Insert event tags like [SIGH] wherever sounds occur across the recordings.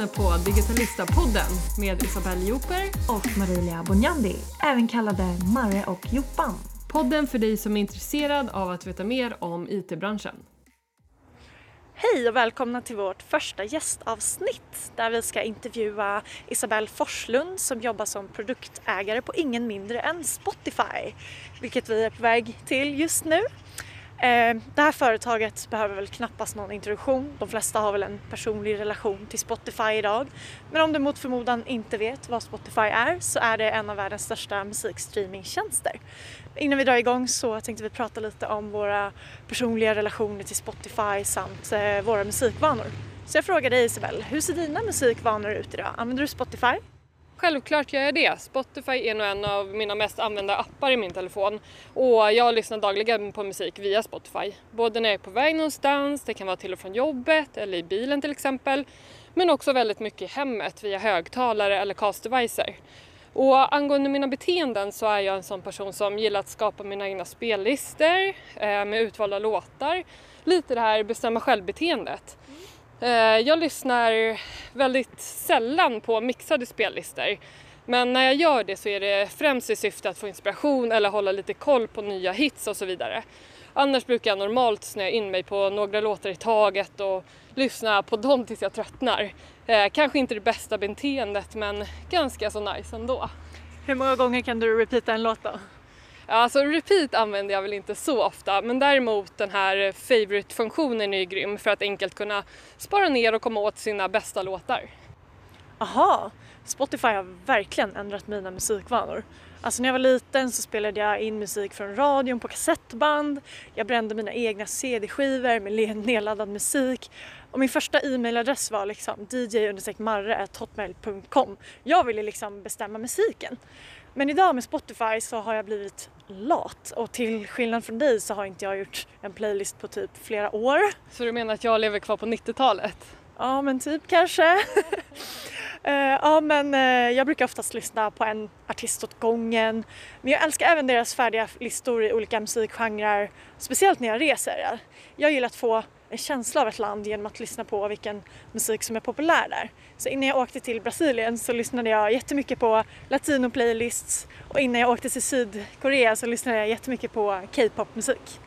lyssnar på Digitalista-podden med Isabelle Joper och Marilia Bonjandi, även kallade Marre och Joppan. Podden för dig som är intresserad av att veta mer om IT-branschen. Hej och välkomna till vårt första gästavsnitt där vi ska intervjua Isabelle Forslund som jobbar som produktägare på ingen mindre än Spotify, vilket vi är på väg till just nu. Eh, det här företaget behöver väl knappast någon introduktion. De flesta har väl en personlig relation till Spotify idag. Men om du mot förmodan inte vet vad Spotify är så är det en av världens största musikstreamingtjänster. Innan vi drar igång så tänkte vi prata lite om våra personliga relationer till Spotify samt eh, våra musikvanor. Så jag frågar dig Isabel, hur ser dina musikvanor ut idag? Använder du Spotify? Självklart gör jag det. Spotify är nog en av mina mest använda appar i min telefon och jag lyssnar dagligen på musik via Spotify. Både när jag är på väg någonstans, det kan vara till och från jobbet eller i bilen till exempel, men också väldigt mycket i hemmet via högtalare eller castdevicer. Och angående mina beteenden så är jag en sån person som gillar att skapa mina egna spellistor eh, med utvalda låtar. Lite det här bestämma själv-beteendet. Eh, jag lyssnar väldigt sällan på mixade spellistor. Men när jag gör det så är det främst i syfte att få inspiration eller hålla lite koll på nya hits och så vidare. Annars brukar jag normalt snöa in mig på några låtar i taget och lyssna på dem tills jag tröttnar. Eh, kanske inte det bästa beteendet men ganska så nice ändå. Hur många gånger kan du repeata en låt då? Alltså repeat använder jag väl inte så ofta men däremot den här favorite-funktionen är ju grym för att enkelt kunna spara ner och komma åt sina bästa låtar. Aha, Spotify har verkligen ändrat mina musikvanor. Alltså när jag var liten så spelade jag in musik från radion på kassettband. Jag brände mina egna CD-skivor med nedladdad musik. Och min första e-mailadress var liksom dj-marre.hotmail.com. Jag ville liksom bestämma musiken. Men idag med Spotify så har jag blivit lat och till skillnad från dig så har inte jag gjort en playlist på typ flera år. Så du menar att jag lever kvar på 90-talet? Ja men typ kanske. uh, [LAUGHS] ja men uh, jag brukar oftast lyssna på en artist åt gången. Men jag älskar även deras färdiga listor i olika musikgenrer. Speciellt när jag reser. Jag gillar att få en känsla av ett land genom att lyssna på vilken musik som är populär där. Så innan jag åkte till Brasilien så lyssnade jag jättemycket på latino-playlists och innan jag åkte till Sydkorea så lyssnade jag jättemycket på K-pop-musik.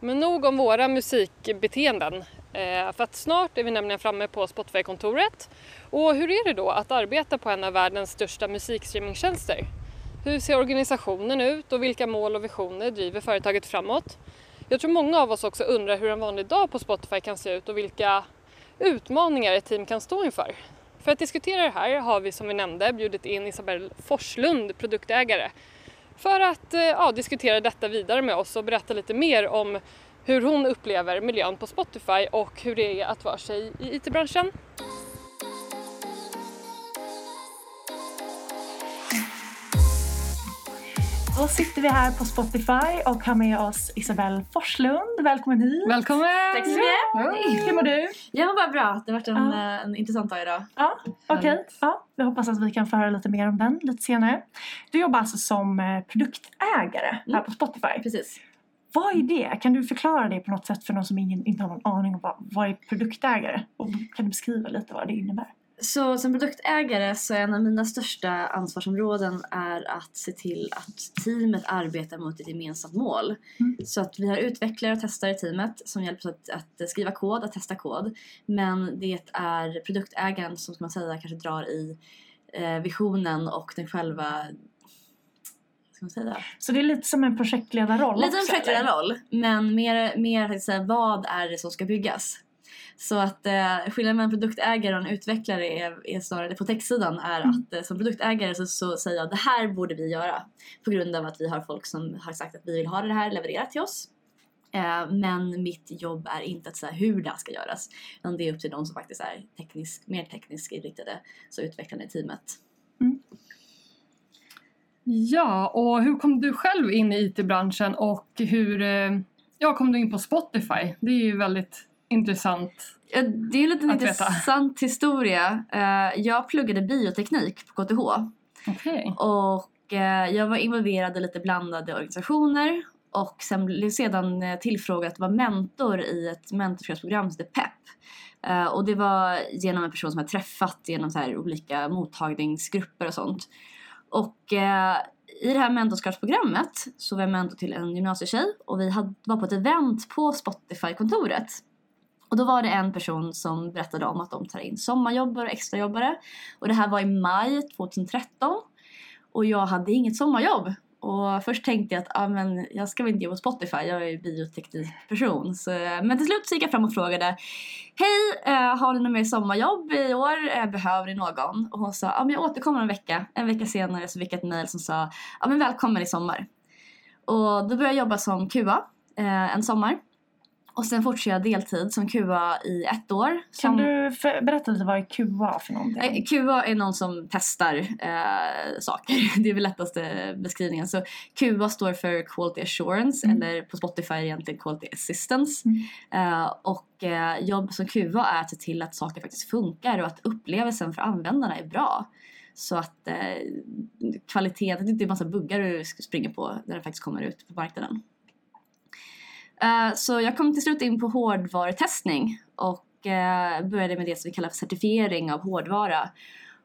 Men nog om våra musikbeteenden. Eh, för att snart är vi nämligen framme på Spotify-kontoret. Och hur är det då att arbeta på en av världens största musikstreamingtjänster? Hur ser organisationen ut och vilka mål och visioner driver företaget framåt? Jag tror många av oss också undrar hur en vanlig dag på Spotify kan se ut och vilka utmaningar ett team kan stå inför. För att diskutera det här har vi som vi nämnde bjudit in Isabelle Forslund, produktägare, för att eh, ja, diskutera detta vidare med oss och berätta lite mer om hur hon upplever miljön på Spotify och hur det är att vara sig i IT-branschen. Då sitter vi här på Spotify och har med oss Isabelle Forslund. Välkommen hit! Välkommen! Tack så mycket! Hur mår du? Jag mår bara bra. Det har varit en, Ja. eh, en intressant dag idag. Ja, okej. Ja, vi hoppas att vi kan få höra lite mer om den lite senare. Du jobbar alltså som eh, produktägare här Mm. på Spotify. Precis. Vad är det? Kan du förklara det på något sätt för någon som ingen, inte har någon aning om vad, vad är produktägare? Och kan du beskriva lite vad det innebär? Så som produktägare så är en av mina största ansvarsområden är att se till att teamet arbetar mot ett gemensamt mål. Mm. Så att vi har utvecklare och testare i teamet som hjälper oss att, att skriva kod, att testa kod. Men det är produktägaren som ska man säga kanske drar i eh, visionen och den själva? Så det är lite som en projektledarroll Lite en också, eller? projektledarroll, men mer, mer att säga, vad är det som ska byggas? Så att eh, skillnaden mellan produktägare och en utvecklare är, är snarare på textsidan är Mm. att eh, som produktägare så, så säger jag det här borde vi göra på grund av att vi har folk som har sagt att vi vill ha det här levererat till oss. Eh, men mitt jobb är inte att säga hur det här ska göras utan det är upp till de som faktiskt är teknisk, mer tekniskt inriktade, så utvecklande i teamet. Ja, och hur kom du själv in i IT-branschen och hur eh, ja, kom du in på Spotify? Det är ju väldigt intressant. Det är lite en veta. intressant historia. Eh, jag pluggade bioteknik på KTH Okej. Och eh, jag var involverad i lite blandade organisationer och sen blev sedan eh, tillfrågad att vara mentor i ett mentorskapsprogram som heter PEP. Och det var genom en person som jag träffat genom så här olika mottagningsgrupper och sånt. Och i det här mentorskapsprogrammet så var jag mentor till en gymnasietjej och vi hade, var på ett event på Spotify-kontoret. Och då var det en person som berättade om att de tar in sommarjobbare och extrajobbare. Och det här var i maj 2013. Och jag hade inget sommarjobb. Och först tänkte jag att ah, men jag ska väl inte jobba på Spotify, jag är ju bioteknikperson. Så, eh, men till slut så gick jag fram och frågade Hej, eh, har ni något mer sommarjobb i år? Eh, behöver ni någon? Och hon sa ah, men jag återkommer en vecka. En vecka senare så fick jag ett mail som sa ah, men välkommen i sommar. Och då började jag jobba som QA eh, en sommar. Och sen fortsatte jag deltid som QA i ett år. Kan som... du för, berätta lite vad är QA för någonting? Eh, QA är någon som testar eh, saker. [LAUGHS] Det är väl lättaste beskrivningen. Så QA står för Quality Assurance Mm. eller på Spotify egentligen Quality Assistance. Mm. Eh, och eh, jobb som QA är att se till att saker faktiskt funkar och att upplevelsen för användarna är bra. Så att eh, kvaliteten, det inte är massa buggar du springer på när det faktiskt kommer ut på marknaden. Eh, så jag kom till slut in på hårdvarutestning och eh, började med det som vi kallar för certifiering av hårdvara.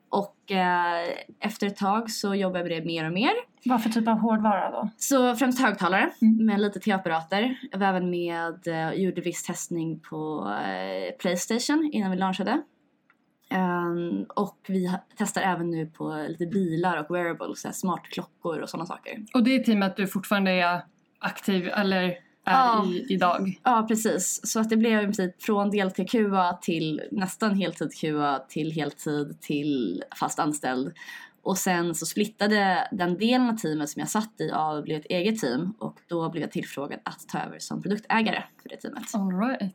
Och eh, efter ett tag så jobbade jag med det mer och mer. Vad för typ av hårdvara då? Så främst högtalare Mm. med lite tv-apparater. Jag var även med och gjorde viss testning på Playstation innan vi launchade. Ehm, och vi testar även nu på lite bilar och wearables, smartklockor och sådana saker. Och det är teamet du fortfarande är aktiv eller är Ja. i idag? Ja, precis. Så att det blev i princip från deltid QA till nästan heltid QA till heltid till fast anställd. Och sen så splittade den delen av teamet som jag satt i av och blev ett eget team och då blev jag tillfrågad att ta över som produktägare för det teamet. All right.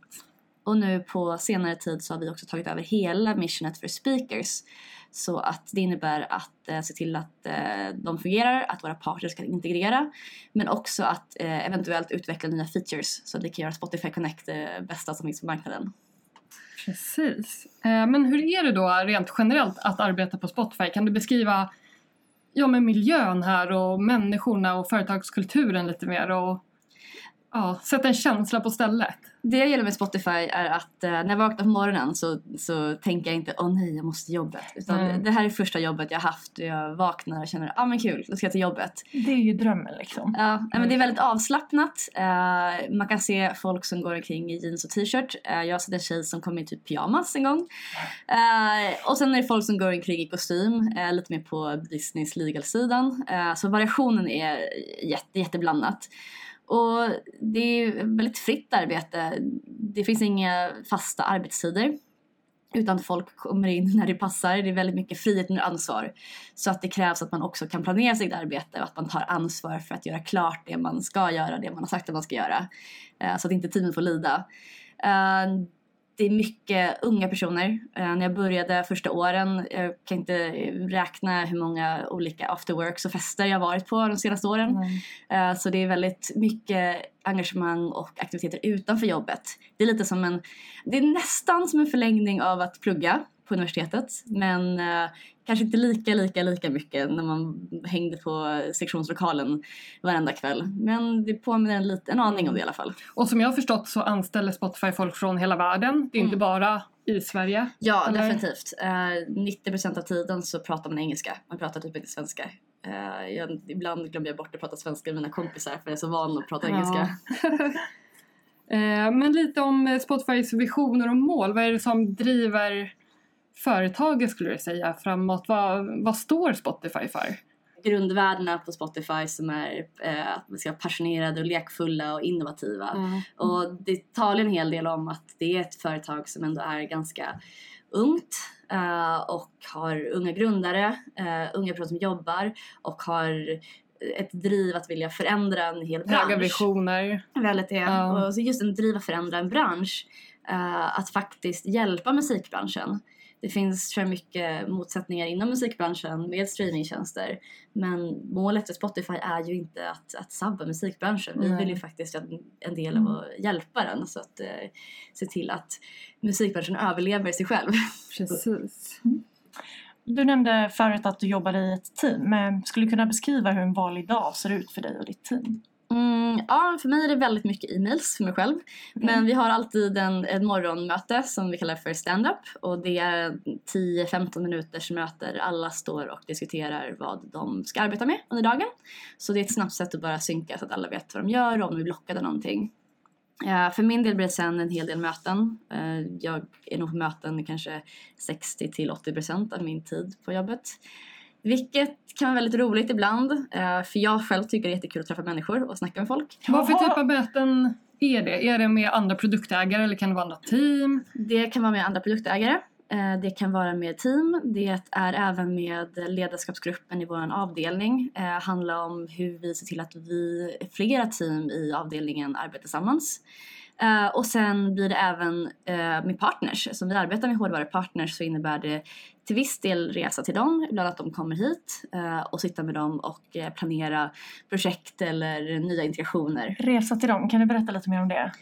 Och nu på senare tid så har vi också tagit över hela missionet för speakers. Så att det innebär att eh, se till att eh, de fungerar, att våra partners kan integrera. Men också att eh, eventuellt utveckla nya features så att vi kan göra Spotify Connect det bästa som finns på marknaden. Precis. Eh, Men hur är det då rent generellt att arbeta på Spotify? Kan du beskriva ja, men miljön här och människorna och företagskulturen lite mer och ja, sätta en känsla på stället? Det jag gillar med Spotify är att eh, när jag vaknar på morgonen så, så tänker jag inte åh nej jag måste jobbet. Utan Mm. det här är första jobbet jag haft och jag vaknar och känner ah men kul, då ska jag till jobbet. Det är ju drömmen liksom. Ja, nej, men det är väldigt avslappnat. Eh, man kan se folk som går omkring i jeans och t-shirt. Eh, jag har sett en tjej som kom i typ pyjamas en gång. Eh, och sen är det folk som går omkring i kostym, eh, lite mer på business legal-sidan. Eh, så variationen är jätte, jätteblandat. Och det är väldigt fritt arbete. Det finns inga fasta arbetstider. Utan folk kommer in när det passar. Det är väldigt mycket frihet under ansvar. Så att det krävs att man också kan planera sitt arbete och att man tar ansvar för att göra klart det man ska göra, det man har sagt att man ska göra. Eh, så att inte teamet får lida. Eh, det är mycket unga personer. Eh, När jag började första åren, jag kan inte räkna hur många olika afterworks och fester jag varit på de senaste åren. Mm. Eh, Så det är väldigt mycket engagemang och aktiviteter utanför jobbet. Det är lite som en, det är nästan som en förlängning av att plugga på universitetet. Men eh, kanske inte lika, lika, lika mycket när man hängde på sektionslokalen varenda kväll. Men det påminner en, lite, en aning om det i alla fall. Och som jag har förstått så anställer Spotify folk från hela världen. Det är inte Mm. bara i Sverige. Ja, Eller? definitivt. Eh, 90% av tiden så pratar man engelska. Man pratar typ inte svenska. Eh, jag, ibland glömmer jag bort att prata svenska med mina kompisar för jag är så van att prata Ja. engelska. [LAUGHS] Men lite om Spotifys visioner och mål. Vad är det som driver företaget skulle du säga framåt? Vad, vad står Spotify för? grundvärdena på Spotify som är eh, att vi ska vara passionerade och lekfulla och innovativa. Mm. Och det talar en hel del om att det är ett företag som ändå är ganska ungt eh, och har unga grundare, eh, unga personer som jobbar och har ett driv att vilja förändra en hel bransch. Höga visioner. Väldigt det. Ja. Och så just en driv att förändra en bransch. att faktiskt hjälpa musikbranschen. Det finns för mycket motsättningar inom musikbranschen med streamingtjänster. Men målet för Spotify är ju inte att, att sabba musikbranschen. Vi vill ju faktiskt en- en del av att hjälpa den. Så att eh, se till att musikbranschen överlever sig själv. Precis. [LAUGHS] Du nämnde förut att du jobbade i ett team. Men skulle du kunna beskriva hur en vanlig dag ser ut för dig och ditt team? Mm, ja, för mig är det väldigt mycket e-mails för mig själv. Men vi har alltid en, ett morgonmöte som vi kallar för stand-up. Och det är 10-15 minuters möte där alla står och diskuterar vad de ska arbeta med under dagen. Så det är ett snabbt sätt att bara synka så att alla vet vad de gör och om de är blockade någonting. Eh, för min del blir det sen en hel del möten. Eh, jag är nog på möten kanske 60-80% av min tid på jobbet. Vilket kan vara väldigt roligt ibland. eh, För jag själv tycker det är jättekul att träffa människor och snacka med folk. Vad för typ av möten är det? Är det med andra produktägare eller kan det vara andra team? Det kan vara med andra produktägare. eh, Det kan vara med team. Det är även med ledarskapsgruppen i vår avdelning. Det handlar om hur vi ser till att vi, flera team i avdelningen arbetar tillsammans. Eh, och sen blir det även eh, med partners. Så om vi arbetar med hårdvarupartners så innebär det till viss del resa till dem, ibland att de kommer hit eh, och sitta med dem och eh, planera projekt eller nya integrationer. Resa till dem, kan du berätta lite mer om det?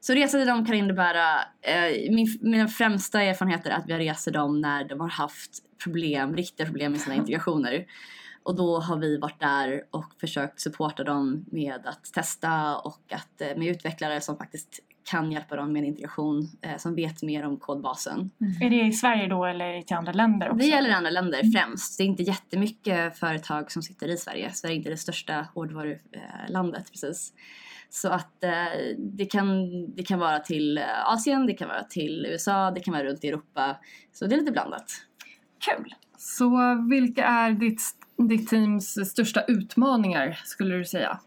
Så resa till dem kan innebära, eh, min, mina främsta erfarenheter är att vi har rest till dem när de har haft problem, riktiga problem med sina integrationer. Och då har vi varit där och försökt supporta dem med att testa och att, eh, med utvecklare som faktiskt kan hjälpa dem med en integration, eh, som vet mer om kodbasen. Är det i Sverige då eller till andra länder också? Det gäller andra länder främst. Det är inte jättemycket företag som sitter i Sverige. Sverige är inte det största hårdvarulandet precis. Så att eh, det, kan, det kan vara till eh, Asien, det kan vara till USA, det kan vara runt i Europa. Så det är lite blandat. Kul! Så vilka är ditt, ditt teams största utmaningar skulle du säga?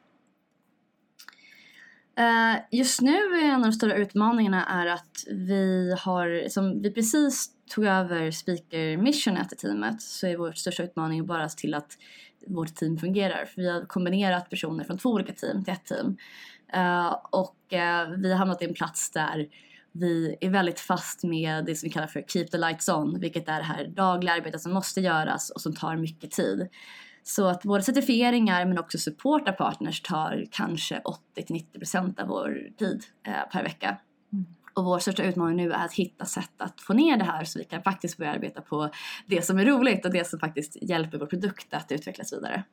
Eh, just nu är en av de stora utmaningarna är att vi har, som vi precis tog över speaker missionet i teamet så är vår största utmaning bara att se till att vårt team fungerar. För vi har kombinerat personer från två olika team till ett team. Eh, och eh, vi har hamnat i en plats där vi är väldigt fast med det som vi kallar för keep the lights on, vilket är det här dagliga arbetet som måste göras och som tar mycket tid. Så att både certifieringar men också support av partners tar kanske 80-90% av vår tid eh, per vecka. Och vår största utmaning nu är att hitta sätt att få ner det här så vi kan faktiskt börja arbeta på det som är roligt och det som faktiskt hjälper vår produkt att utvecklas vidare.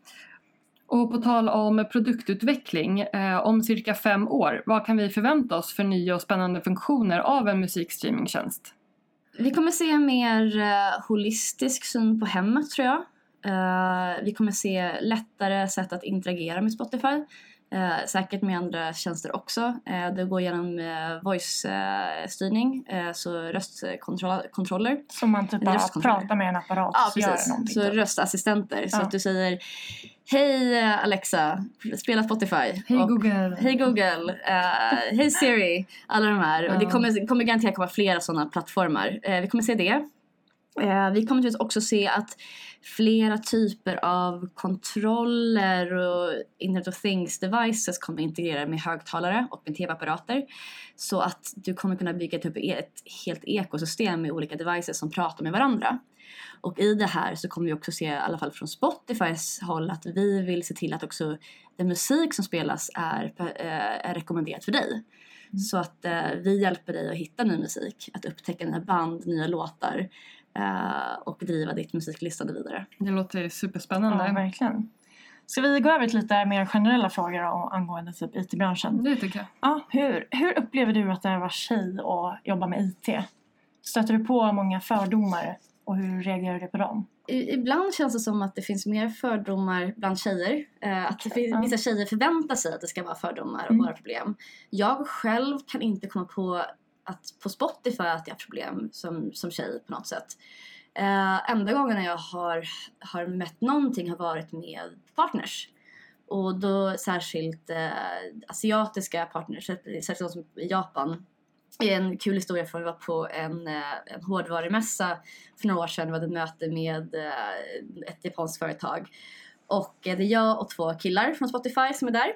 Och på tal om produktutveckling, eh, om cirka fem år, vad kan vi förvänta oss för nya och spännande funktioner av en musikstreamingtjänst? Vi kommer se en mer eh, holistisk syn på hemmet tror jag. Eh, vi kommer se lättare sätt att interagera med Spotify. Eh, säkert med andra tjänster också. Eh, det går genom eh, voice-styrning, så röstkontroller. Som man typ bara pratar med en apparat Ja, så gör precis. det någonting. Så typ. röstassistenter. Så Ja. att du säger Hej Alexa, spela Spotify. Hej Google! Hej Google, hej Siri, alla de här. Och det kommer, kommer garanterat komma flera sådana plattformar. Vi kommer se det. Eh, vi kommer naturligtvis också se att flera typer av kontroller och Internet of Things devices kommer integrera med högtalare och med tv-apparater. Så att du kommer kunna bygga typ ett helt ekosystem med olika devices som pratar med varandra. Och i det här så kommer vi också se, i alla fall från Spotifys håll, att vi vill se till att också den musik som spelas är, eh, är rekommenderat för dig. Så att eh, vi hjälper dig att hitta ny musik, att upptäcka nya band, nya låtar och driva ditt musiklistande vidare. Det låter superspännande. Ja, verkligen. Ska vi gå över till lite mer generella frågor om, angående typ IT-branschen? Det tycker jag. Ja, hur, hur upplever du att det är att vara tjej och jobba med IT? Stöter du på många fördomar och hur reagerar du på dem? Ibland känns det som att det finns mer fördomar bland tjejer. Eh, att vissa tjejer förväntar sig att det ska vara fördomar och Mm. vara problem. Jag själv kan inte komma på att på Spotify att jag har problem som, som tjej på något sätt. Eh, enda gången jag har, har mött någonting har varit med partners. Och då särskilt eh, asiatiska partners, särskilt de som i Japan. En kul historia från vi var på en, eh, en hårdvarumässa för några år sedan. Vi hade möte med eh, ett japanskt företag. Och eh, det är jag och två killar från Spotify som är där.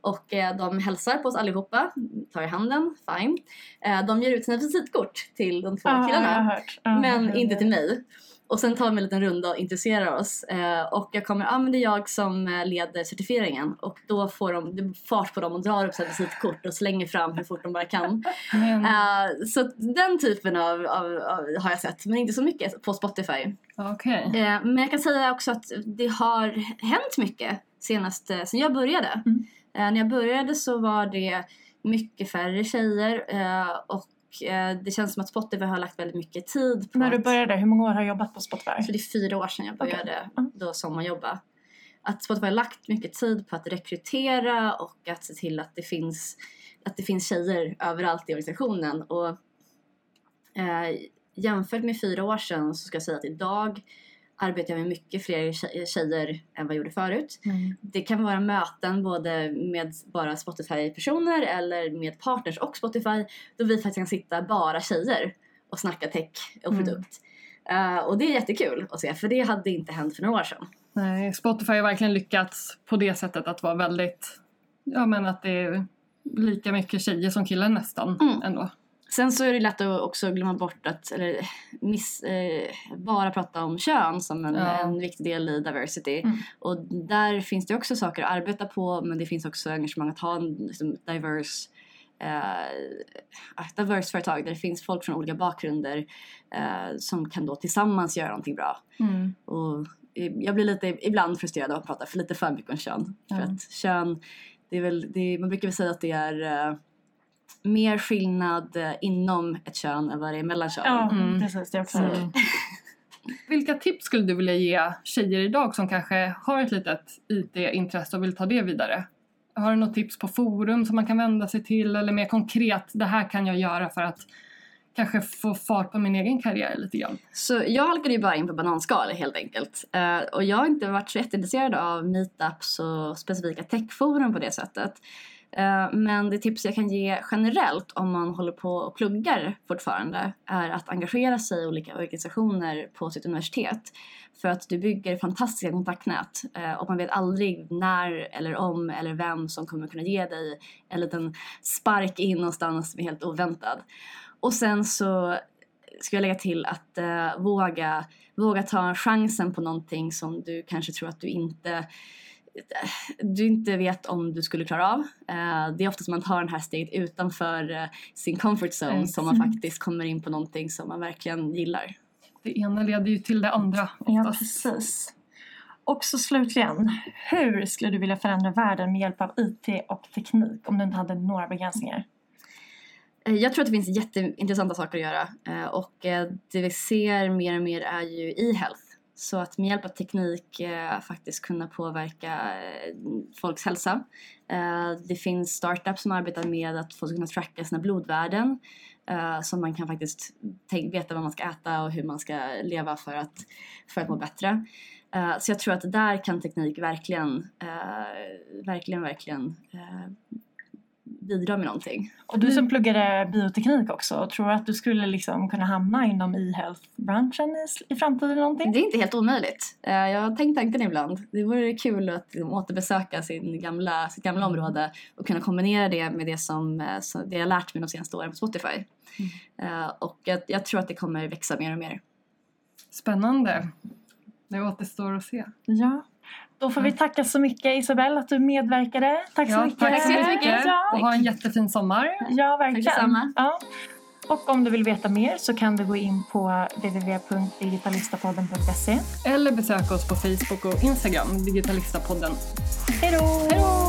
Och eh, de hälsar på oss allihopa, tar i handen, fine. Eh, de ger ut sina visitkort till de två killarna. Men inte till mig. Och sen tar vi en liten runda och intresserar oss. Eh, och jag kommer, ja ah, men det är jag som eh, leder certifieringen. Och då får de det fart på dem och drar upp sina visitkort och slänger fram hur fort de bara kan. [LAUGHS] Men, Eh, så den typen av, av, av har jag sett, men inte så mycket på Spotify. Okej. Eh, men jag kan säga också att det har hänt mycket senast eh, sen jag började. Mm. Eh, när jag började så var det mycket färre tjejer eh, och eh, det känns som att Spotify har lagt väldigt mycket tid på När du att... började, hur många år har du jobbat på Spotify? Så det är fyra år sedan jag började Mm. då sommarjobba. Att Spotify har lagt mycket tid på att rekrytera och att se till att det finns, att det finns tjejer överallt i organisationen. Och, eh, jämfört med fyra år sedan så ska jag säga att idag arbetar jag med mycket fler tje- tjejer än vad jag gjorde förut. Mm. Det kan vara möten både med bara Spotify-personer eller med partners och Spotify då vi faktiskt kan sitta bara tjejer och snacka tech och Mm. produkt. Eh, och det är jättekul att se för det hade inte hänt för några år sedan. Nej, Spotify har verkligen lyckats på det sättet att vara väldigt, ja men att det är lika mycket tjejer som killar nästan Mm. ändå. Sen så är det lätt att också glömma bort att, eller miss, eh, bara prata om kön som en, Ja. en viktig del i diversity. Mm. Och där finns det också saker att arbeta på men det finns också engagemang att ha en liksom, diverse eh, diverse företag där det finns folk från olika bakgrunder eh, som kan då tillsammans göra någonting bra. Mm. Och jag blir lite ibland frustrerad av att prata för lite för mycket om kön. För Ja. att kön, det är väl, det man brukar väl säga att det är eh, mer skillnad eh, inom ett kön än vad det är mellan kön. Ja, Mm. precis. Det också... Mm. [LAUGHS] Vilka tips skulle du vilja ge tjejer idag som kanske har ett litet IT-intresse och vill ta det vidare? Har du något tips på forum som man kan vända sig till eller mer konkret, det här kan jag göra för att kanske få fart på min egen karriär lite grann? Så jag halkade ju bara in på bananskal helt enkelt. Eh, och jag har inte varit så jätteintresserad av meetups och specifika techforum på det sättet. Eh, men det tips jag kan ge generellt om man håller på och pluggar fortfarande är att engagera sig i olika organisationer på sitt universitet. För att du bygger fantastiska kontaktnät eh, och man vet aldrig när eller om eller vem som kommer kunna ge dig en liten spark in någonstans som är helt oväntad. Och sen så ska jag lägga till att eh, våga, våga ta chansen på någonting som du kanske tror att du inte du inte vet om du skulle klara av. Eh, det är ofta som man tar den här steget utanför eh, sin comfort zone som man faktiskt kommer in på någonting som man verkligen gillar. Det ena leder ju till det andra Ja, oftast. precis. Och så slutligen, hur skulle du vilja förändra världen med hjälp av IT och teknik om du inte hade några begränsningar? Eh, Jag tror att det finns jätteintressanta saker att göra och det vi ser mer och mer är ju e-health. Så att med hjälp av teknik eh, faktiskt kunna påverka eh, folks hälsa. Eh, det finns startups som arbetar med att folk ska kunna tracka sina blodvärden eh, så man kan faktiskt tänk- veta vad man ska äta och hur man ska leva för att, för att må bättre. Eh, så jag tror att där kan teknik verkligen, eh, verkligen, verkligen eh, bidra med någonting. Och du som pluggade bioteknik också, tror du att du skulle liksom kunna hamna inom e-health-branschen i, i framtiden någonting? Det är inte helt omöjligt. Eh, Jag har tänkt tanken ibland. Det vore kul att liksom återbesöka sin gamla, sitt gamla område och kunna kombinera det med det som eh, det jag lärt mig de senaste åren på Spotify. Eh, Och jag, jag tror att det kommer växa mer och mer. Spännande. Det återstår att se. Ja. Då får vi tacka så mycket Isabelle att du medverkade. Tack så Ja, mycket. tack så jättemycket. Ja, Och ha en jättefin sommar. ja verkligen. Ja. Och om du vill veta mer så kan du gå in på www.digitalistapodden.se. Eller besök oss på Facebook och Instagram, Digitalistapodden. Hej då! Hej då!